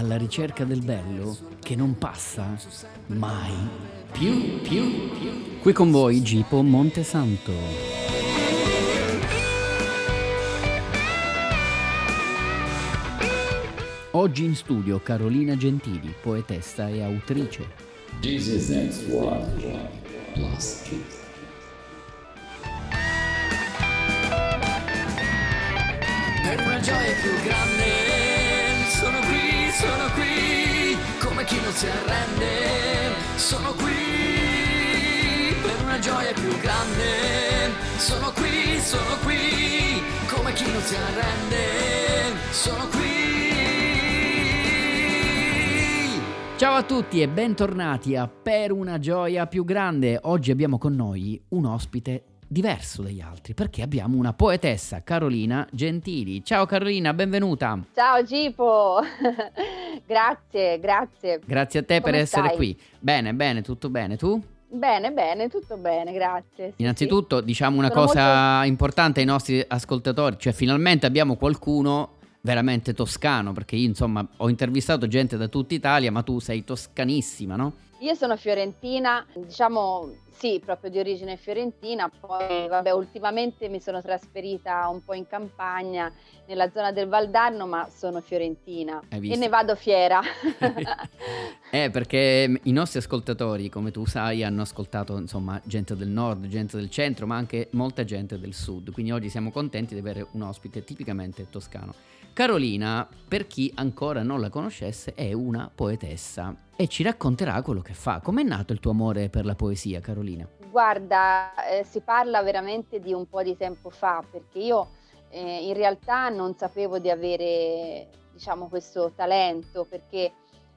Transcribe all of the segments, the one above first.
alla ricerca del bello che non passa mai più, più, più. Qui con voi Gipo Montesanto. Oggi in studio Carolina Gentili, poetessa e autrice. This is next one plus kids. Per una gioia più grande, sono qui, come chi non si arrende, sono qui. Per una gioia più grande, sono qui, sono qui, come chi non si arrende, sono qui. Ciao a tutti e bentornati a Per una gioia più grande. Oggi abbiamo con noi un ospite diverso dagli altri perché abbiamo una poetessa, Carolina Gentili. Ciao Carolina, benvenuta. Ciao Gipo, grazie, grazie. Grazie a te per Come essere stai? qui. Bene, bene, tutto bene. Tu? Bene, bene, tutto bene, grazie. Sì, Innanzitutto diciamo una Sono cosa importante ai nostri ascoltatori, cioè finalmente abbiamo qualcuno veramente toscano, perché io insomma ho intervistato gente da tutta Italia, ma tu sei toscanissima, no? Io sono fiorentina, diciamo sì, proprio di origine fiorentina, poi vabbè, ultimamente mi sono trasferita un po' in campagna, nella zona del Valdarno, ma sono fiorentina e ne vado fiera. Eh, perché i nostri ascoltatori, come tu sai, hanno ascoltato insomma gente del nord, gente del centro, ma anche molta gente del sud. Quindi oggi siamo contenti di avere un ospite tipicamente toscano. Carolina, per chi ancora non la conoscesse, è una poetessa e ci racconterà quello che fa. Com'è nato il tuo amore per la poesia, Carolina? Guarda, eh, si parla veramente di un po' di tempo fa, perché io eh, in realtà non sapevo di avere, diciamo, questo talento, perché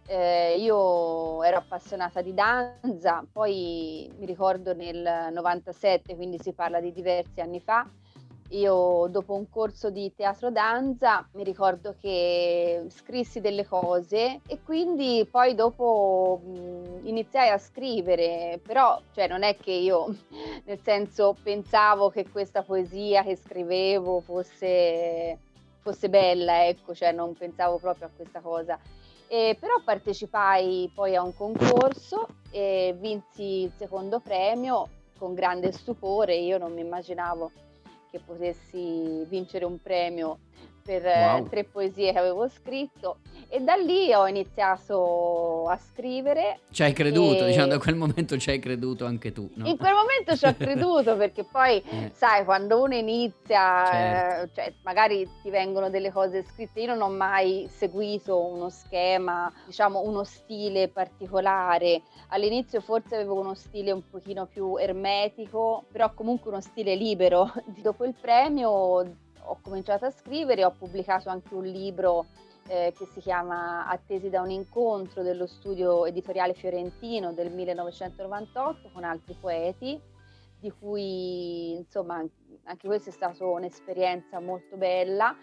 eh, io ero appassionata di danza, poi mi ricordo nel 97, quindi si parla di diversi anni fa, io dopo un corso di teatro danza mi ricordo che scrissi delle cose e quindi poi dopo mh, iniziai a scrivere, però cioè, non è che io nel senso pensavo che questa poesia che scrivevo fosse, fosse bella, ecco, cioè non pensavo proprio a questa cosa. E però partecipai poi a un concorso e vinsi il secondo premio con grande stupore, io non mi immaginavo che potessi vincere un premio per Wow. tre poesie che avevo scritto e da lì ho iniziato a scrivere. Ci hai creduto, E- diciamo da quel momento ci hai creduto anche tu, no? In quel momento ci ho creduto perché poi, Eh. sai, quando uno inizia, Certo. eh, cioè, magari ti vengono delle cose scritte. Io non ho mai seguito uno schema, diciamo uno stile particolare. All'inizio forse avevo uno stile un pochino più ermetico, però comunque uno stile libero. Dopo il premio ho cominciato a scrivere, ho pubblicato anche un libro eh, che si chiama Attesi da un incontro dello studio editoriale fiorentino del 1998 con altri poeti, di cui insomma anche questa è stata un'esperienza molto bella,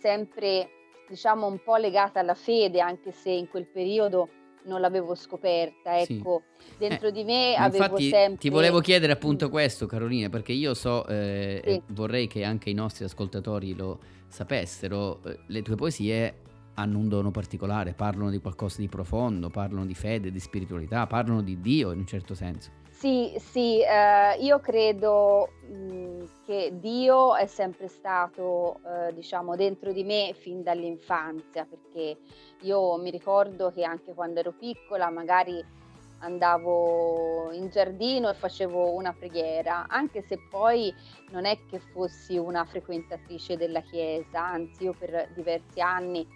sempre diciamo un po' legata alla fede, anche se in quel periodo non l'avevo scoperta, Sì. ecco, dentro Eh, di me avevo Infatti sempre... ti volevo chiedere appunto questo Carolina perché io so eh, Sì. e vorrei che anche i nostri ascoltatori lo sapessero, eh, le tue poesie hanno un dono particolare, parlano di qualcosa di profondo, parlano di fede, di spiritualità, parlano di Dio in un certo senso. Sì, sì, eh, io credo mh, che Dio è sempre stato, eh, diciamo, dentro di me fin dall'infanzia, perché io mi ricordo che anche quando ero piccola magari andavo in giardino e facevo una preghiera, anche se poi non è che fossi una frequentatrice della chiesa, anzi io per diversi anni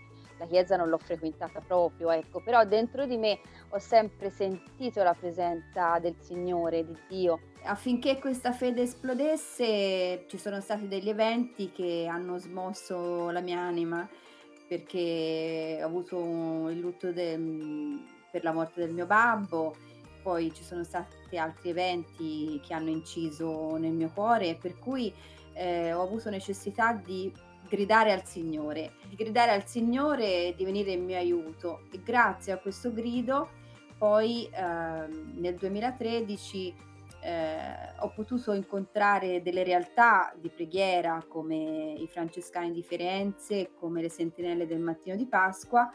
la chiesa non l'ho frequentata proprio, ecco, però dentro di me ho sempre sentito la presenza del Signore, di Dio. Affinché questa fede esplodesse ci sono stati degli eventi che hanno smosso la mia anima perché ho avuto il lutto de- per la morte del mio babbo, poi ci sono stati altri eventi che hanno inciso nel mio cuore, per cui eh, ho avuto necessità di gridare al Signore, di gridare al Signore e di venire in mio aiuto. E grazie a questo grido, poi eh, nel 2013 eh, ho potuto incontrare delle realtà di preghiera come i francescani di Firenze, come le sentinelle del mattino di Pasqua,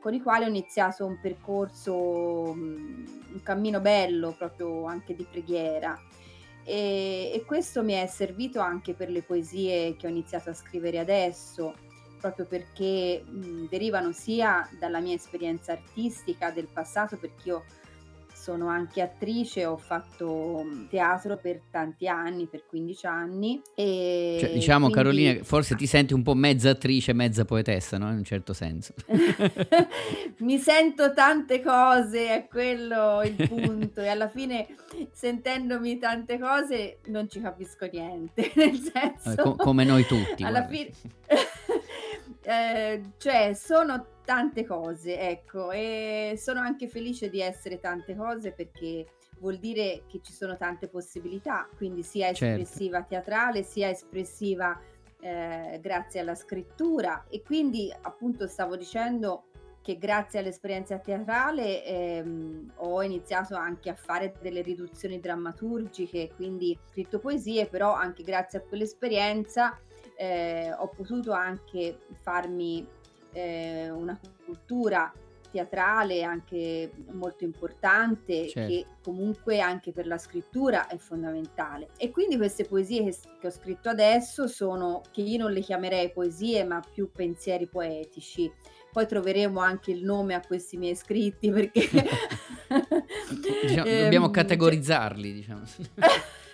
con i quali ho iniziato un percorso, un cammino bello proprio anche di preghiera. E, e, questo mi è servito anche per le poesie che ho iniziato a scrivere adesso, proprio perché mh, derivano sia dalla mia esperienza artistica del passato, perché io sono anche attrice, ho fatto mm, teatro per tanti anni, per 15 anni. E cioè, diciamo quindi... Carolina, forse ti senti un po' mezza attrice, mezza poetessa, no? In un certo senso. Mi sento tante cose, è quello il punto. e alla fine, sentendomi tante cose, non ci capisco niente. Nel senso... Co- come noi tutti. alla fine... eh, cioè, sono tante cose, ecco, e sono anche felice di essere tante cose perché vuol dire che ci sono tante possibilità, quindi sia certo. espressiva teatrale, sia espressiva eh, grazie alla scrittura e quindi appunto stavo dicendo che grazie all'esperienza teatrale ehm, ho iniziato anche a fare delle riduzioni drammaturgiche, quindi scritto poesie, però anche grazie a quell'esperienza eh, ho potuto anche farmi eh, una cultura teatrale anche molto importante certo. che comunque anche per la scrittura è fondamentale. E quindi queste poesie che, che, ho scritto adesso sono che io non le chiamerei poesie ma più pensieri poetici. Poi troveremo anche il nome a questi miei scritti perché diciamo, dobbiamo ehm, categorizzarli diciamo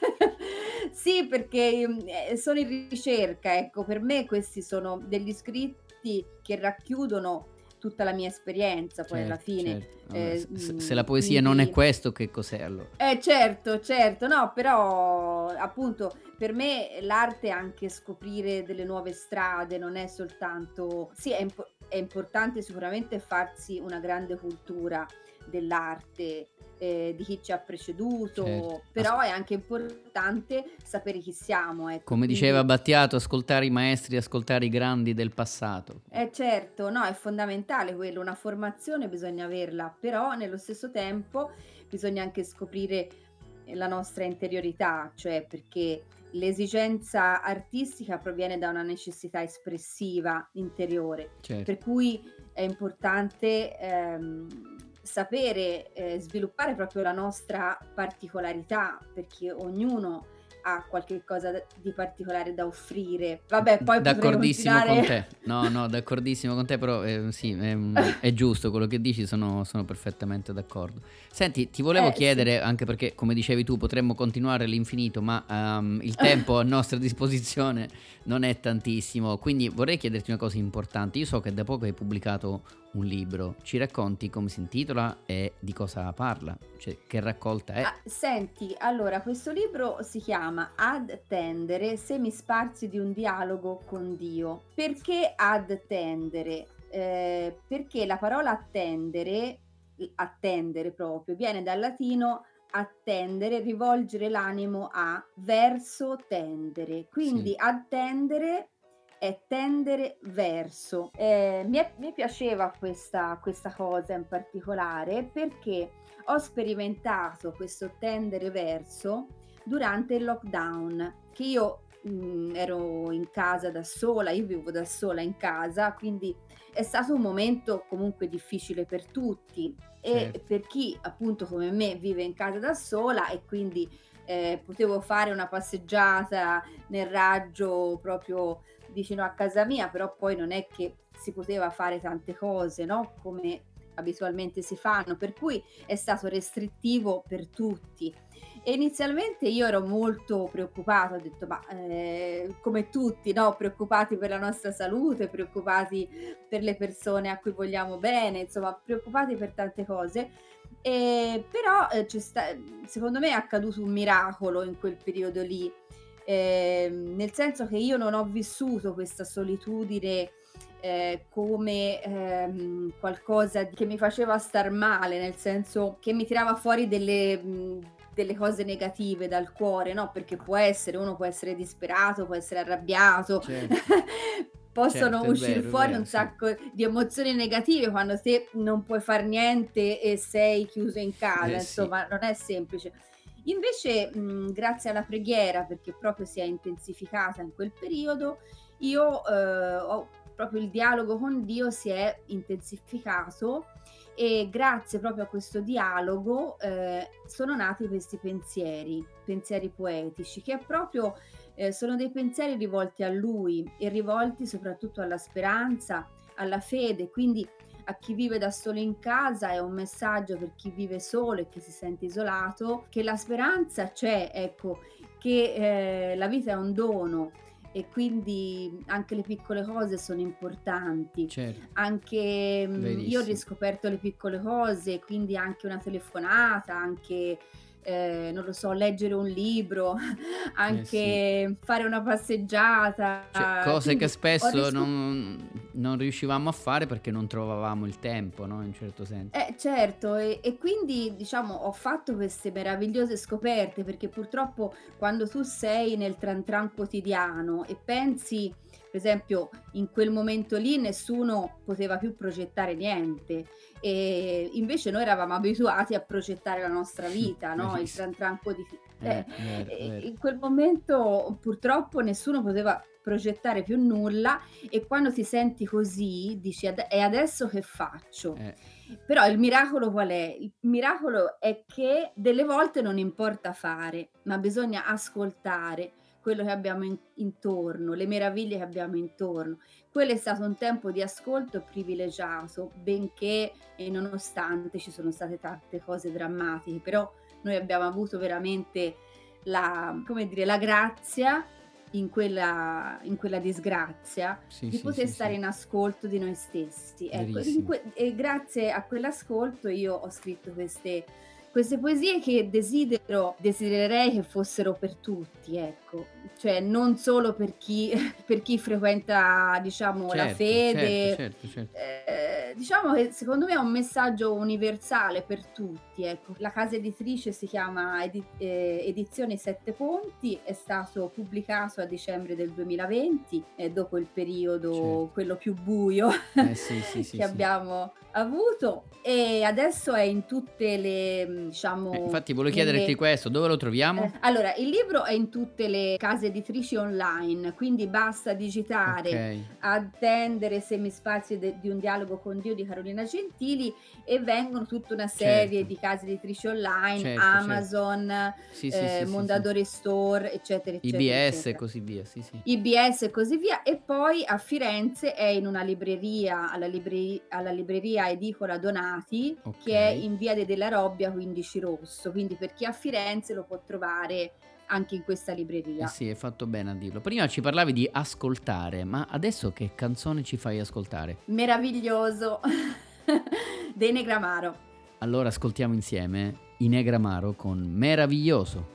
sì perché eh, sono in ricerca ecco per me questi sono degli scritti scritti che racchiudono tutta la mia esperienza poi certo, alla fine. Certo. Eh, se, se, la poesia quindi... non è questo, che cos'è allora? Eh certo, certo, no, però appunto per me l'arte è anche scoprire delle nuove strade, non è soltanto... Sì, è, imp- è importante sicuramente farsi una grande cultura dell'arte, eh, di chi ci ha preceduto, certo. però è anche importante sapere chi siamo. Ecco. Come diceva Battiato, ascoltare i maestri, ascoltare i grandi del passato. Eh certo, no, è fondamentale quello, una formazione bisogna averla, però nello stesso tempo bisogna anche scoprire la nostra interiorità, cioè perché l'esigenza artistica proviene da una necessità espressiva interiore, certo. per cui è importante ehm, sapere eh, sviluppare proprio la nostra particolarità, perché ognuno ha qualche cosa di particolare da offrire. Vabbè, poi d'accordissimo con te. No, no, d'accordissimo con te, però eh, sì, è, è, giusto quello che dici, sono, sono, perfettamente d'accordo. Senti, ti volevo eh, chiedere, sì. anche perché come dicevi tu potremmo continuare all'infinito, ma um, il tempo a nostra disposizione non è tantissimo, quindi vorrei chiederti una cosa importante. Io so che da poco hai pubblicato un libro, ci racconti come si intitola e di cosa parla? Cioè, che raccolta è? Ah, senti, allora, questo libro si chiama Ad tendere, semi sparsi di un dialogo con Dio. Perché ad tendere? Eh, perché la parola attendere, attendere proprio, viene dal latino attendere, rivolgere l'animo a, verso tendere. Quindi sì. attendere è tendere verso. Eh, mi, è, mi, piaceva questa, questa cosa in particolare perché ho sperimentato questo tendere verso durante il lockdown, che io mh, mm, ero in casa da sola, io vivo da sola in casa, quindi è stato un momento comunque difficile per tutti e certo. per chi appunto come me vive in casa da sola e quindi eh, potevo fare una passeggiata nel raggio proprio vicino a casa mia, però poi non è che si poteva fare tante cose, no? Come abitualmente si fanno, per cui è stato restrittivo per tutti. E inizialmente io ero molto preoccupata, ho detto, ma eh, come tutti, no? preoccupati per la nostra salute, preoccupati per le persone a cui vogliamo bene, insomma, preoccupati per tante cose. E, però eh, sta, secondo me è accaduto un miracolo in quel periodo lì, eh, nel senso che io non ho vissuto questa solitudine eh, come ehm, qualcosa che mi faceva star male, nel senso che mi tirava fuori delle, mh, delle cose negative dal cuore, no? Perché può essere, uno può essere disperato, può essere arrabbiato. Certo. possono certo, uscire vero, fuori vero, un sacco sì. di emozioni negative quando te non puoi fare niente e sei chiuso in casa, eh, insomma, sì. non è semplice. Invece, mh, grazie alla preghiera, perché proprio si è intensificata in quel periodo, io eh, ho proprio il dialogo con Dio si è intensificato e grazie proprio a questo dialogo eh, sono nati questi pensieri, pensieri poetici, che proprio eh, sono dei pensieri rivolti a Lui e rivolti soprattutto alla speranza, alla fede, quindi a chi vive da solo in casa è un messaggio per chi vive solo e che si sente isolato, che la speranza c'è, ecco, che eh, la vita è un dono e quindi anche le piccole cose sono importanti. Certo. Anche Verissimo. Mm, io ho riscoperto le piccole cose, quindi anche una telefonata, anche eh, non lo so, leggere un libro, anche eh sì. fare una passeggiata. Cioè, cose Quindi che spesso riscop- non, non, riuscivamo a fare perché non trovavamo il tempo, no? In un certo senso. Eh, certo, e, e, quindi diciamo ho fatto queste meravigliose scoperte perché purtroppo quando tu sei nel tran tran quotidiano e pensi esempio in quel momento lì nessuno poteva più progettare niente e invece noi eravamo abituati a progettare la nostra vita, no? il tran tranco di... Eh, eh, in quel momento purtroppo nessuno poteva progettare più nulla e quando ti senti così dici e adesso che faccio? Eh. Però il miracolo qual è? Il miracolo è che delle volte non importa fare, ma bisogna ascoltare quello che abbiamo in, intorno, le meraviglie che abbiamo intorno. Quello è stato un tempo di ascolto privilegiato, benché e nonostante ci sono state tante cose drammatiche, però noi abbiamo avuto veramente la, come dire, la grazia in quella, in quella disgrazia sì, di sì, poter sì, stare in ascolto di noi stessi. Ecco, que- e grazie a quell'ascolto io ho scritto queste queste poesie che desidero, desidererei che fossero per tutti, ecco, cioè non solo per chi, per chi frequenta, diciamo, certo, la fede. Certo, certo, certo. eh, diciamo che secondo me è un messaggio universale per tutti, ecco. La casa editrice si chiama edi- eh, Edizioni Sette Ponti, è stato pubblicato a dicembre del 2020, eh, dopo il periodo, certo. quello più buio eh, sì, sì, sì, che abbiamo avuto e adesso è in tutte le diciamo eh, infatti volevo chiederti questo dove lo troviamo? Eh, allora il libro è in tutte le case editrici online quindi basta digitare okay. attendere semispazi de- di un dialogo con Dio di Carolina Gentili e vengono tutta una serie certo. di case editrici online certo, certo. Amazon certo. Sì, eh, sì, Mondadori Store eccetera eccetera IBS e così via sì, sì. IBS e così via e poi a Firenze è in una libreria alla, libreria, alla libreria edicola Donati okay. che è in via de della Robbia 15 Rosso, quindi per chi a Firenze lo può trovare anche in questa libreria. Eh sì, hai fatto bene a dirlo. Prima ci parlavi di ascoltare, ma adesso che canzone ci fai ascoltare? Meraviglioso, dei Negramaro. Allora ascoltiamo insieme i Negramaro con Meraviglioso.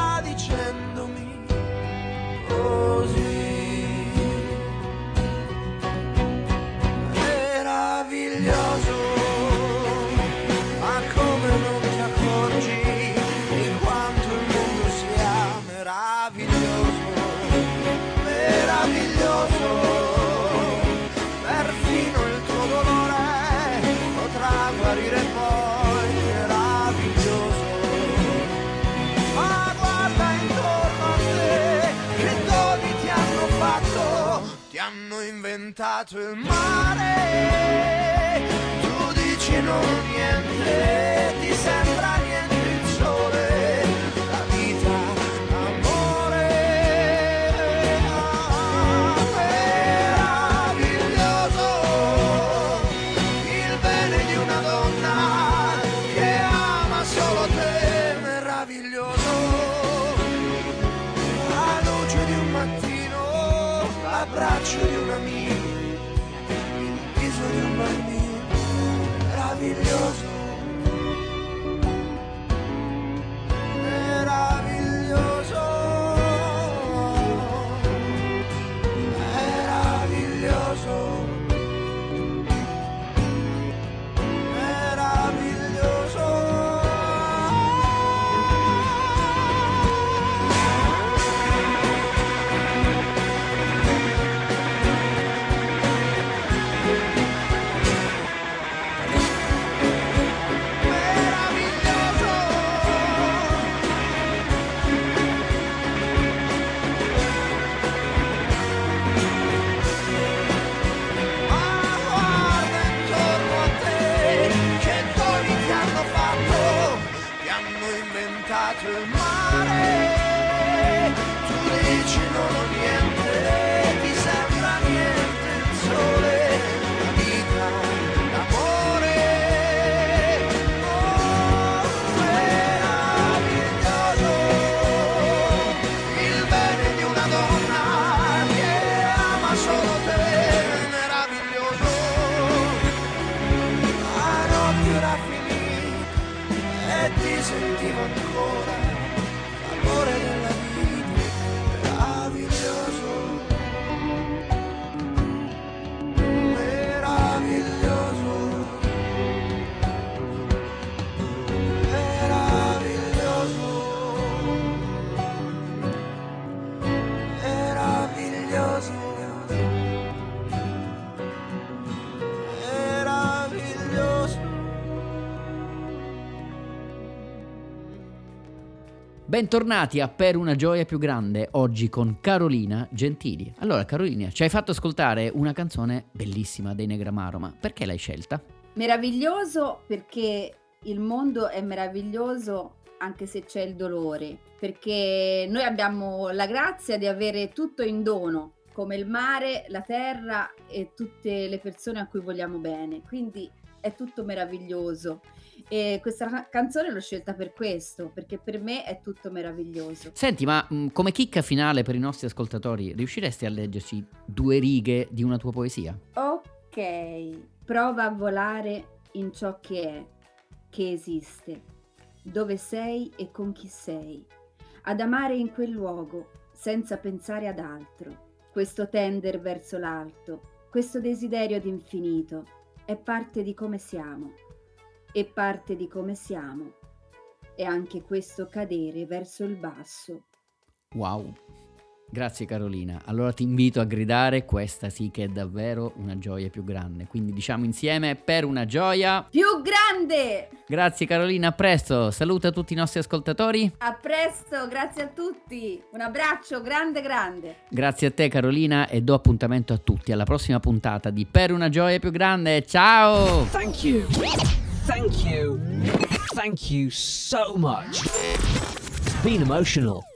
diventato il mare, tu dici non niente, ti sembra niente il sole, la vita, amore, ah, meraviglioso, il bene di una donna che ama solo te, meraviglioso, la luce di un mattino, l'abbraccio di un amico. Bentornati a Per una gioia più grande, oggi con Carolina Gentili. Allora Carolina, ci hai fatto ascoltare una canzone bellissima dei Negramaro, ma perché l'hai scelta? Meraviglioso perché il mondo è meraviglioso anche se c'è il dolore, perché noi abbiamo la grazia di avere tutto in dono, come il mare, la terra e tutte le persone a cui vogliamo bene. Quindi è tutto meraviglioso. E questa ca- canzone l'ho scelta per questo, perché per me è tutto meraviglioso. Senti, ma mh, come chicca finale per i nostri ascoltatori, riusciresti a leggerci due righe di una tua poesia? Ok, prova a volare in ciò che è, che esiste, dove sei e con chi sei, ad amare in quel luogo senza pensare ad altro. Questo tender verso l'alto, questo desiderio d'infinito è parte di come siamo e parte di come siamo è anche questo cadere verso il basso. Wow. Grazie Carolina. Allora ti invito a gridare, questa sì che è davvero una gioia più grande. Quindi diciamo insieme per una gioia. Più grande! Grazie Carolina, a presto. Saluta tutti i nostri ascoltatori. A presto, grazie a tutti. Un abbraccio grande grande. Grazie a te Carolina e do appuntamento a tutti alla prossima puntata di Per una gioia più grande. Ciao! Thank you. Thank you. Thank you so much. It's been emotional.